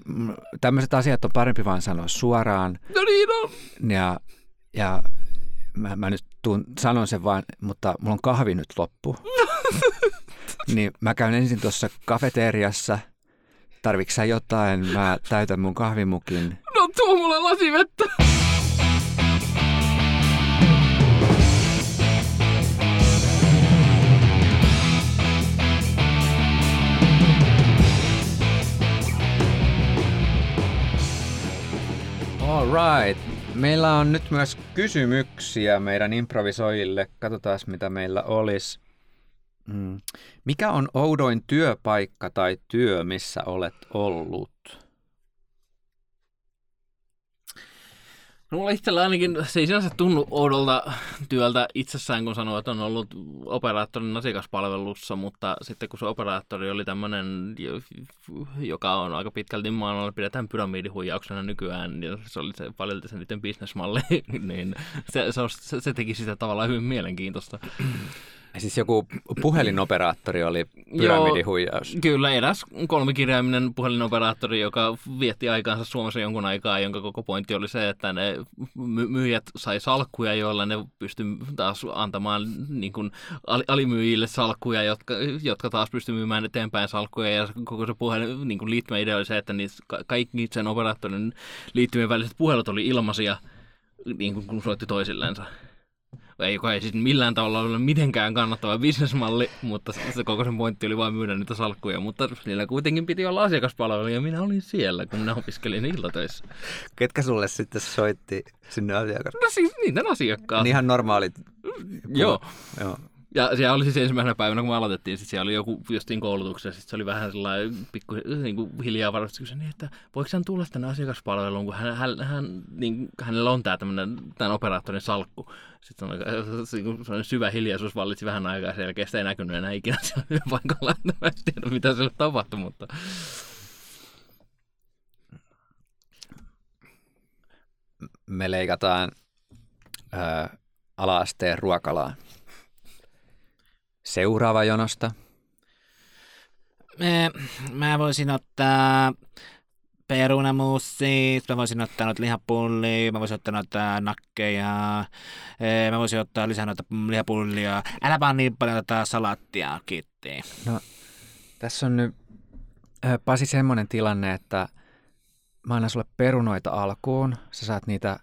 tämmöiset asiat on parempi vaan sanoa suoraan. No niin on. Ja, ja mä, mä nyt tuun, sanon sen vaan, mutta mulla on kahvi nyt loppu. [laughs] niin mä käyn ensin tuossa kafeteriassa Tarviks sä jotain? Mä täytän mun kahvimukin. No tuo mulle lasi vettä. All right. Meillä on nyt myös kysymyksiä meidän improvisoijille. Katsotaan, mitä meillä olisi. Mm. Mikä on oudoin työpaikka tai työ, missä olet ollut? No mulla itsellä ainakin, se ei sinänsä tunnu oudolta työltä itsessään, kun sanoo, että on ollut operaattorin asiakaspalvelussa, mutta sitten kun se operaattori oli tämmöinen, joka on aika pitkälti maailmalla pidetään pyramidihuijauksena nykyään, ja se oli se paljon se niiden bisnesmalli, [laughs] niin se, se, se, se teki sitä tavallaan hyvin mielenkiintoista. Siis joku puhelinoperaattori oli pyramidihuijaus. Kyllä, eräs kolmikirjaiminen puhelinoperaattori, joka vietti aikaansa Suomessa jonkun aikaa, jonka koko pointti oli se, että ne my- myyjät sai salkkuja, joilla ne pystyi taas antamaan niin kuin alimyyjille salkkuja, jotka, jotka taas pystyi myymään eteenpäin salkkuja. Ja koko se puhelin, niin kuin liittymäidea oli se, että niissä kaikki sen operaattorin liittymien väliset puhelut oli ilmaisia, niin kuin kun soitti toisillensa joka ei siis millään tavalla ole mitenkään kannattava bisnesmalli, mutta se koko sen pointti oli vain myydä niitä salkkuja, mutta niillä kuitenkin piti olla asiakaspalvelu ja minä olin siellä, kun minä opiskelin iltatöissä. Ketkä sulle sitten soitti sinne asiakas? No siis niiden asiakkaat. Niin ihan normaalit. Joo. Joo. Ja siellä oli siis ensimmäisenä päivänä, kun me aloitettiin, siis siellä oli joku justiin koulutuksessa, sitten se oli vähän sellainen pikku niin kuin hiljaa varmasti kysyi, niin, että voiko hän tulla tänne asiakaspalveluun, kun hän, hän, hän niin, hänellä on tämä tämmöinen, tämän operaattorin salkku. Sitten on [laughs] sellainen syvä hiljaisuus vallitsi vähän aikaa, sen jälkeen sitä ei näkynyt enää ikinä [laughs] siellä paikalla, että [laughs] mä en tiedä mitä siellä tapahtui, mutta... Me leikataan ää, ala-asteen ruokalaan. Seuraava jonosta. Mä, mä voisin ottaa perunamussi, mä voisin ottaa noita lihapullia, mä voisin ottaa noita nakkeja, mä voisin ottaa lisää noita lihapullia. Älä vaan niin paljon tätä salaattia, kiitti. No, tässä on nyt äh, Pasi semmoinen tilanne, että mä annan sulle perunoita alkuun, sä saat niitä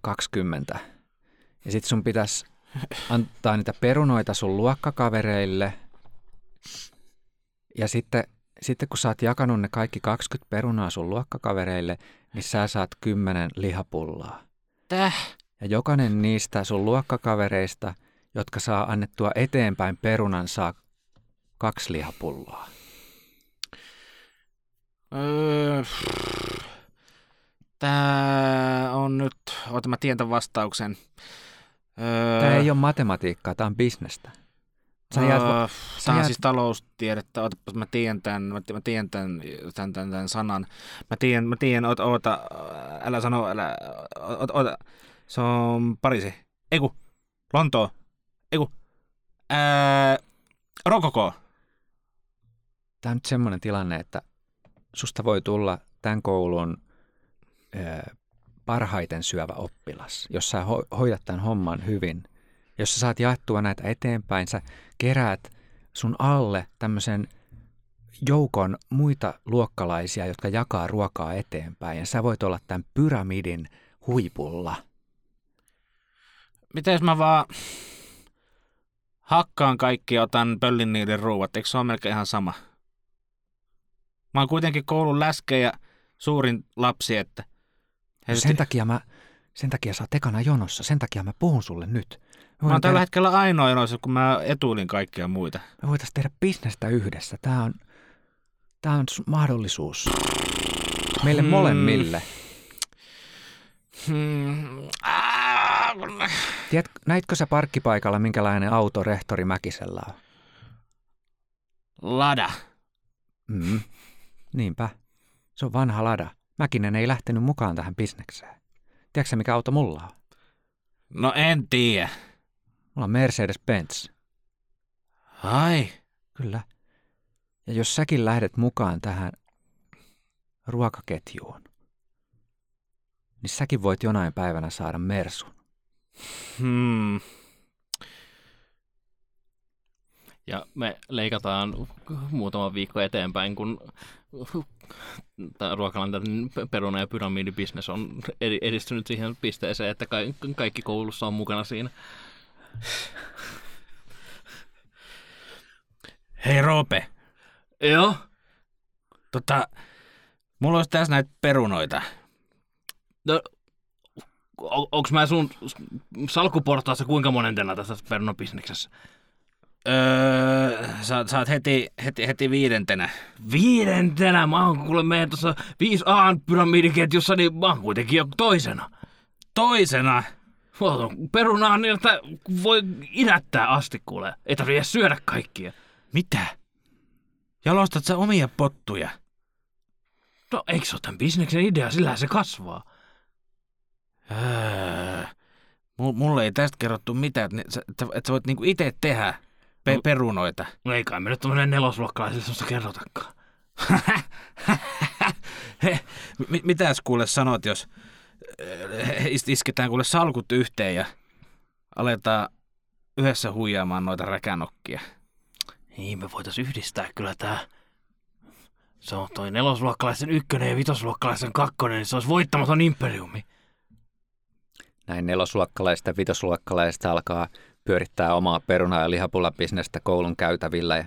20. Ja sit sun pitäisi antaa niitä perunoita sun luokkakavereille. Ja sitten, sitten kun sä oot jakanut ne kaikki 20 perunaa sun luokkakavereille, niin sä saat 10 lihapullaa. Täh? Ja jokainen niistä sun luokkakavereista, jotka saa annettua eteenpäin perunan, saa kaksi lihapulloa. Öö, tää on nyt, oota mä tiedän tämän vastauksen. Öö, tämä ei ole matematiikkaa, tämä on bisnestä. Sä jäät, öö, sä tämä on jäät... siis taloustiedettä. Ootapas, mä tiedän tämän, mä, mä tiedän tämän, tämän, tämän, tämän sanan. Mä tiedän, mä tiedän, oota, oota älä sano, älä, oota, oota. Se on Pariisi. Eiku, Lontoo. Eiku, ää, Rokoko. Tämä on nyt semmoinen tilanne, että susta voi tulla tämän koulun parhaiten syövä oppilas, jos sä ho- hoidat tämän homman hyvin, jos sä saat jaettua näitä eteenpäin, sä keräät sun alle tämmöisen joukon muita luokkalaisia, jotka jakaa ruokaa eteenpäin, ja sä voit olla tämän pyramidin huipulla. Miten mä vaan hakkaan kaikki ja otan pöllin niiden ruuat, eikö se ole melkein ihan sama? Mä oon kuitenkin koulun läskeä ja suurin lapsi, että – No sen, takia mä, sen takia sä oot ekana jonossa, sen takia mä puhun sulle nyt. Mä, mä oon tällä hetkellä ainoa jonossa, kun mä etuilin kaikkia muita. Me voitais tehdä bisnestä yhdessä. Tää on, tää on mahdollisuus. Meille hmm. molemmille. Hmm. Tiedät, näitkö sä parkkipaikalla, minkälainen auto rehtori Mäkisellä on? Lada. Mm. Niinpä. Se on vanha lada. Mäkinen ei lähtenyt mukaan tähän bisnekseen. Tiedätkö mikä auto mulla on? No en tiedä. Mulla on Mercedes-Benz. Ai. Kyllä. Ja jos säkin lähdet mukaan tähän ruokaketjuun, niin säkin voit jonain päivänä saada Mersun. Hmm. Ja me leikataan muutama viikko eteenpäin, kun tämä ruokalantarin peruna- ja pyramidibisnes on edi- edistynyt siihen pisteeseen, että ka- kaikki koulussa on mukana siinä. Hei Roope, Joo. tota, mulla olisi tässä näitä perunoita. No, on, onks mä sun salkkuportaassa kuinka monentena tässä perunabisneksessä? Öö, sä, sä oot heti, heti, heti viidentenä. Viidentenä, mä oon kuule meidän tuossa 5A pyramidiketjussa, niin mä oon kuitenkin jo toisena. Toisena. Perunaa on niin, että voi idättää asti kuule. Ei tarvitse syödä kaikkia. Mitä? Jalostat sä omia pottuja? No eikö se ole tämän bisneksen idea? Sillähän se kasvaa. Öö, mulle ei tästä kerrottu mitään, että, sä, että, että sä voit niinku itse tehdä pe- No. perunoita. No ei kai me nyt tämmönen nelosluokkalaisille semmoista kerrotakaan. He, [laughs] mi- mitäs kuule sanot, jos is- isketään kuule salkut yhteen ja aletaan yhdessä huijaamaan noita räkänokkia? Niin, me voitais yhdistää kyllä tää. Se on toi nelosluokkalaisen ykkönen ja vitosluokkalaisen kakkonen, niin se olisi voittamaton imperiumi. Näin nelosluokkalaiset ja vitosluokkalaiset alkaa pyörittää omaa peruna- ja lihapullabisnestä koulun käytävillä ja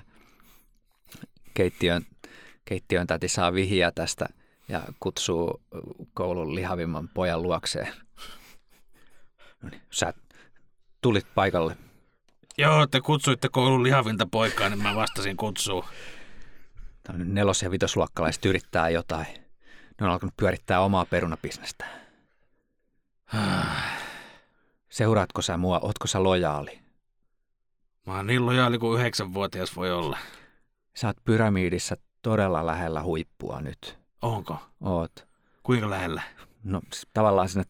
keittiön, keittiön täti saa vihiä tästä ja kutsuu koulun lihavimman pojan luokseen. No niin, sä tulit paikalle. Joo, te kutsuitte koulun lihavinta poikaa, niin mä vastasin kutsuun. Nelos- ja vitosluokkalaiset yrittää jotain. Ne on alkanut pyörittää omaa perunabisnestä. Seuraatko sä mua? Ootko sä lojaali? Mä oon niin lojaali kuin yhdeksänvuotias voi olla. Sä oot pyramiidissa todella lähellä huippua nyt. Onko? Oot. Kuinka lähellä? No tavallaan sinne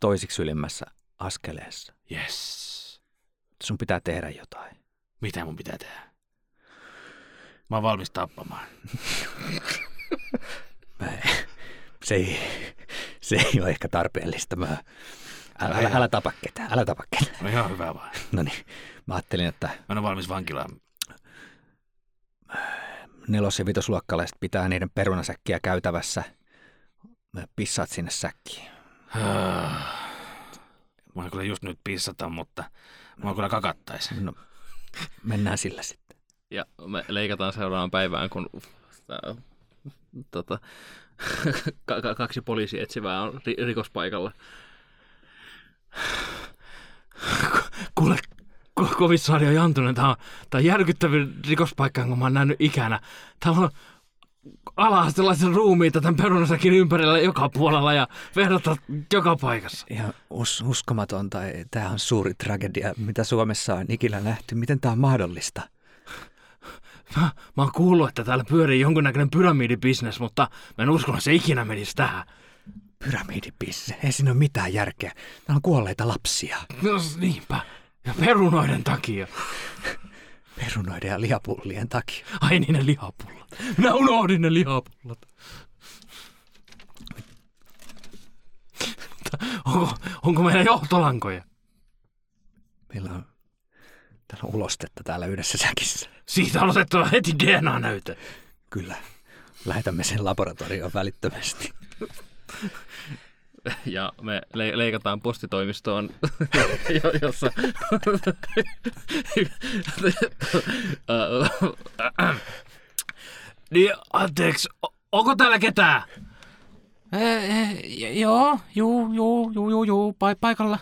toisiksi ylimmässä askeleessa. Yes. Sun pitää tehdä jotain. Mitä mun pitää tehdä? Mä oon valmis tappamaan. [laughs] Mä, se, ei, se ei ole ehkä tarpeellista. Mä, älä, älä, älä tapa ketään, älä tapa ketään. No ihan hyvä vaan. [laughs] No niin, mä ajattelin, että Mä en ole valmis vankilaan. nelos- ja vitosluokkalaiset pitää niiden perunasäkkiä käytävässä. Mä pissaat sinne säkkiin. Mä oon kyllä just nyt pissata, mutta mä kyllä kakattais. No, mennään sillä sitten. Ja me leikataan seuraavaan päivään, kun tää, tota, [laughs] ka- ka- kaksi poliisietsivää on ri- rikospaikalla. Kuule, ko- komissaari on Jantunen, tämä on, tää on järkyttävin rikospaikka, jonka mä oon nähnyt ikänä. Täällä on ala-astelaisen ruumiita tämän perunasäkin ympärillä joka puolella ja verrata joka paikassa. Ihan us- uskomatonta. Tämä on suuri tragedia, mitä Suomessa on ikinä nähty. Miten tämä on mahdollista? Mä, mä oon kuullut, että täällä pyörii jonkunnäköinen pyramidibisnes, mutta mä en usko, että se ikinä menisi tähän. Pyramidipisse. Ei siinä ole mitään järkeä. Täällä on kuolleita lapsia. No niinpä. Ja perunoiden takia. Perunoiden ja lihapullien takia. Ai niin ne lihapullat. Minä unohdin ne lihapullat. Onko, onko meillä johtolankoja? Meillä on, täällä on ulostetta täällä yhdessä säkissä. Siitä on otettava heti DNA-näyte. Kyllä. Lähetämme sen laboratorioon välittömästi. [laughs] Ja me le- leikataan postitoimistoon, [laughs] jo- jossa... [laughs] niin, anteeksi, onko täällä ketään? joo, juu, juu, juu, juu, juu, pa- paikalla.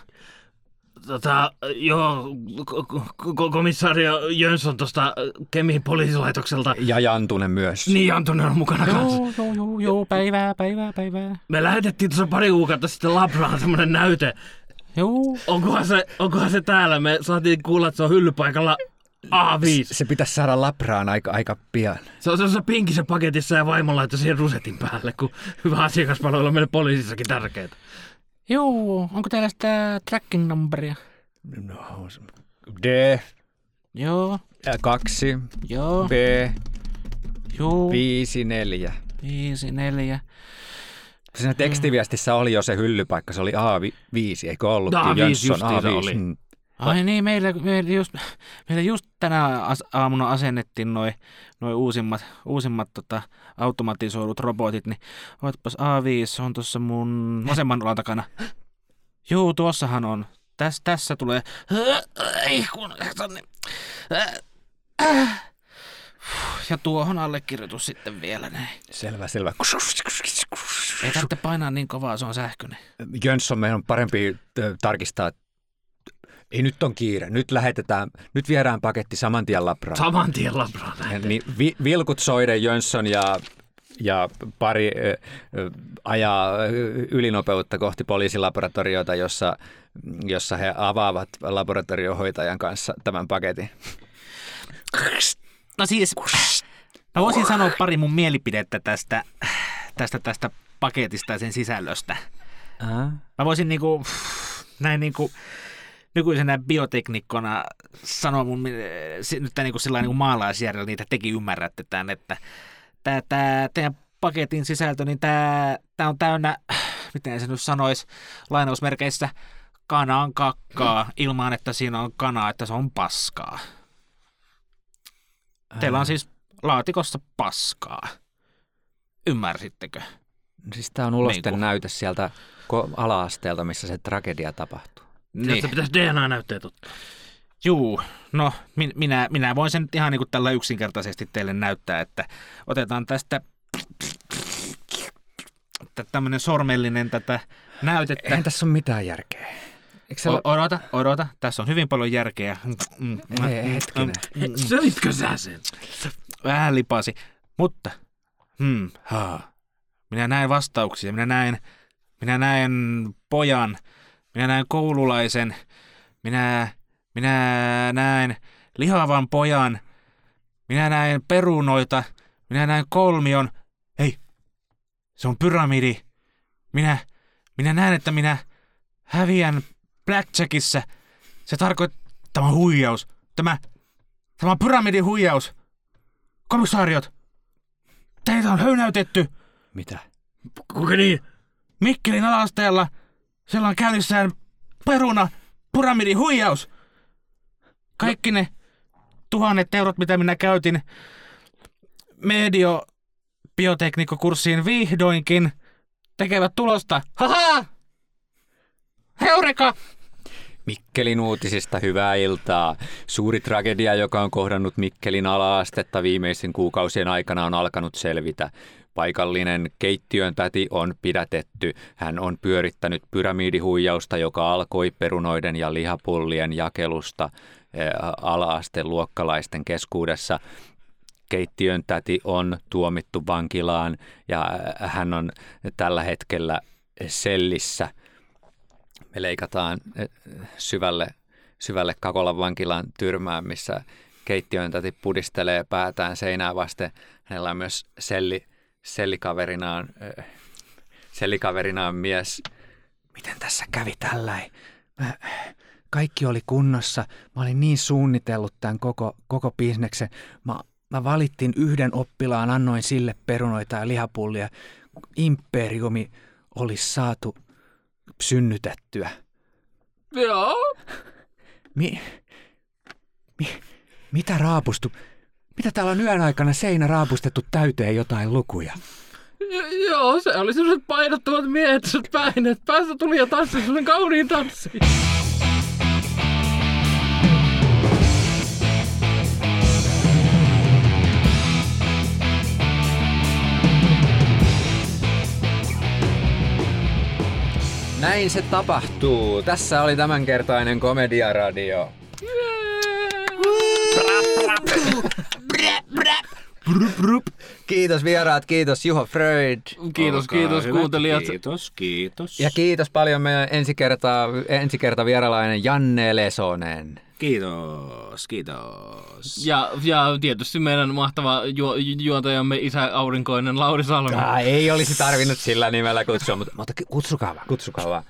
Tota, joo, ko- Jönsson tuosta Kemin poliisilaitokselta. Ja Jantunen myös. Niin, Antonen on mukana kanssa. Joo, joo, joo, joo, päivää, päivää, päivää. Me lähetettiin tuossa pari kuukautta sitten Labraan semmonen näyte. Joo. Onkohan se, onkohan se täällä? Me saatiin kuulla, että se on hyllypaikalla A5. Se pitäisi saada Labraan aika, aika pian. Se on sellaisessa pinkisen paketissa ja vaimo laittoi siihen rusetin päälle, kun hyvä asiakaspalvelu on meille poliisissakin tärkeää. Joo, onko teillä sitä tracking numberia? No, D, Joo, kaksi, joo, B, joo, viisi, neljä. viisi, neljä. Siinä tekstiviestissä oli jo se hyllypaikka, se oli A5, eikö ollutkin? A5 Jönsson justiinsa oli. Mm. Ai niin, meillä, meillä, just, meillä just tänä aamuna asennettiin noin noi uusimmat, uusimmat tota, automatisoidut robotit, niin ootpas A5, on tuossa mun vasemman olan takana. Juu, tuossahan on. Täs, tässä tulee... Ei, kun... Tonne. Ja tuohon allekirjoitus sitten vielä näin. Selvä, selvä. Ei tarvitse painaa niin kovaa, se on sähköinen. Jönsson, meidän on parempi tarkistaa. Ei nyt on kiire. Nyt lähetetään, nyt viedään paketti saman tien labraan. Saman tien labraan. Niin vi, vilkut soiden Jönsson ja, ja pari ö, ö, ajaa ylinopeutta kohti poliisilaboratoriota, jossa, jossa he avaavat laboratoriohoitajan kanssa tämän paketin. No siis, mä voisin sanoa pari mun mielipidettä tästä, tästä, tästä paketista ja sen sisällöstä. Mä voisin niinku, näin niinku, nykyisenä bioteknikkona sanoa mun, nyt tää niinku sillä niinku maalaisjärjellä, niitä tekin ymmärrätte tämän, että tää, tää teidän paketin sisältö, niin tää, tää on täynnä, [sighs] miten se nyt sanois, lainausmerkeissä, kanan kakkaa ilman, että siinä on kanaa, että se on paskaa. Teillä on siis laatikossa paskaa. Ymmärsittekö? Siis tämä on ulosten Niinku. näyte sieltä ala-asteelta, missä se tragedia tapahtuu. Niin. Se pitäisi DNA-näytteet ottaa. Juu, no min- minä, minä voin sen ihan niin kuin tällä yksinkertaisesti teille näyttää, että otetaan tästä tämmöinen sormellinen tätä näytettä. Eihän tässä ole mitään järkeä. Eikö se O- odota, odota. Tässä on hyvin paljon järkeä. Mm, mm, Ei, hetkinen. He, söitkö sä sen? Vähän lipasi. Mutta, hmm, haa. Minä näen vastauksia. Minä näen, minä näen pojan. Minä näen koululaisen. Minä, minä näen lihavan pojan. Minä näen perunoita. Minä näen kolmion. Hei, se on pyramidi. Minä, minä näen, että minä häviän Blackjackissa. Se tarkoittaa tämä on huijaus. Tämä, tämä on pyramidin huijaus. Komissaariot, teitä on höynäytetty. Mitä? Kuinka niin? Mikkelin alasteella siellä on käynnissään peruna pyramidin huijaus. Kaikki ne tuhannet eurot, mitä minä käytin medio bioteknikkokurssiin vihdoinkin tekevät tulosta. Haha! Heureka! Mikkelin uutisista hyvää iltaa. Suuri tragedia, joka on kohdannut Mikkelin ala-astetta viimeisen kuukausien aikana on alkanut selvitä. Paikallinen keittiön täti on pidätetty. Hän on pyörittänyt pyramidihuijausta, joka alkoi perunoiden ja lihapullien jakelusta eh, ala-asteen luokkalaisten keskuudessa. Keittiön täti on tuomittu vankilaan ja eh, hän on tällä hetkellä sellissä – me leikataan eh, syvälle, syvälle Kakolan vankilan tyrmään, missä keittiön täti pudistelee päätään seinää vasten. Hänellä on myös selli, sellikaverinaan, eh, sellikaverinaan mies. Miten tässä kävi tälläin? Mä, kaikki oli kunnossa. Mä olin niin suunnitellut tämän koko, koko bisneksen. Mä, mä valittiin yhden oppilaan, annoin sille perunoita ja lihapullia. Imperiumi olisi saatu synnytettyä. Joo. [laughs] Mi, mi, mitä raapustu? Mitä täällä on yön aikana seinä raapustettu täyteen jotain lukuja? Joo, se oli sellaiset painottomat miehet, sellaiset päineet. Päästä tuli ja tanssi sellaisen kauniin tanssi. Näin se tapahtuu. Tässä oli tämänkertainen komediaradio. Kiitos vieraat, kiitos Juho Freud. Kiitos, kiitos kuuntelijat. Kiitos, kiitos. Ja kiitos paljon meidän ensi kertaa, ensi kerta vieralainen Janne Lesonen. Kiitos, kiitos. Ja, ja tietysti meidän mahtava ju- juontajamme isä aurinkoinen Lauri Salmi. Ah, ei olisi tarvinnut sillä nimellä kutsua, mutta, mutta kutsukaa vaan, kutsukaa vaan.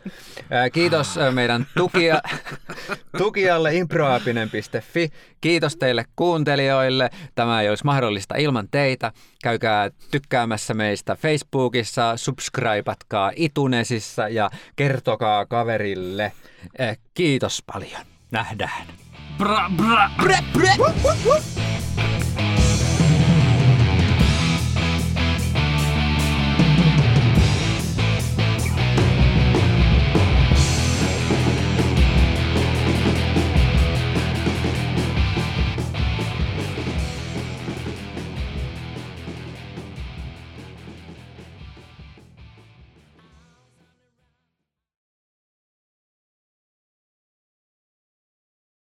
Ää, Kiitos meidän tukia, [laughs] tukijalle improapinen.fi. Kiitos teille kuuntelijoille. Tämä ei olisi mahdollista ilman teitä. Käykää tykkäämässä meistä Facebookissa, subscribeatkaa Itunesissa ja kertokaa kaverille. Ää, Kiitos paljon. Nähdään. Bra, bra. Bra, bra. Wup, wup, wup.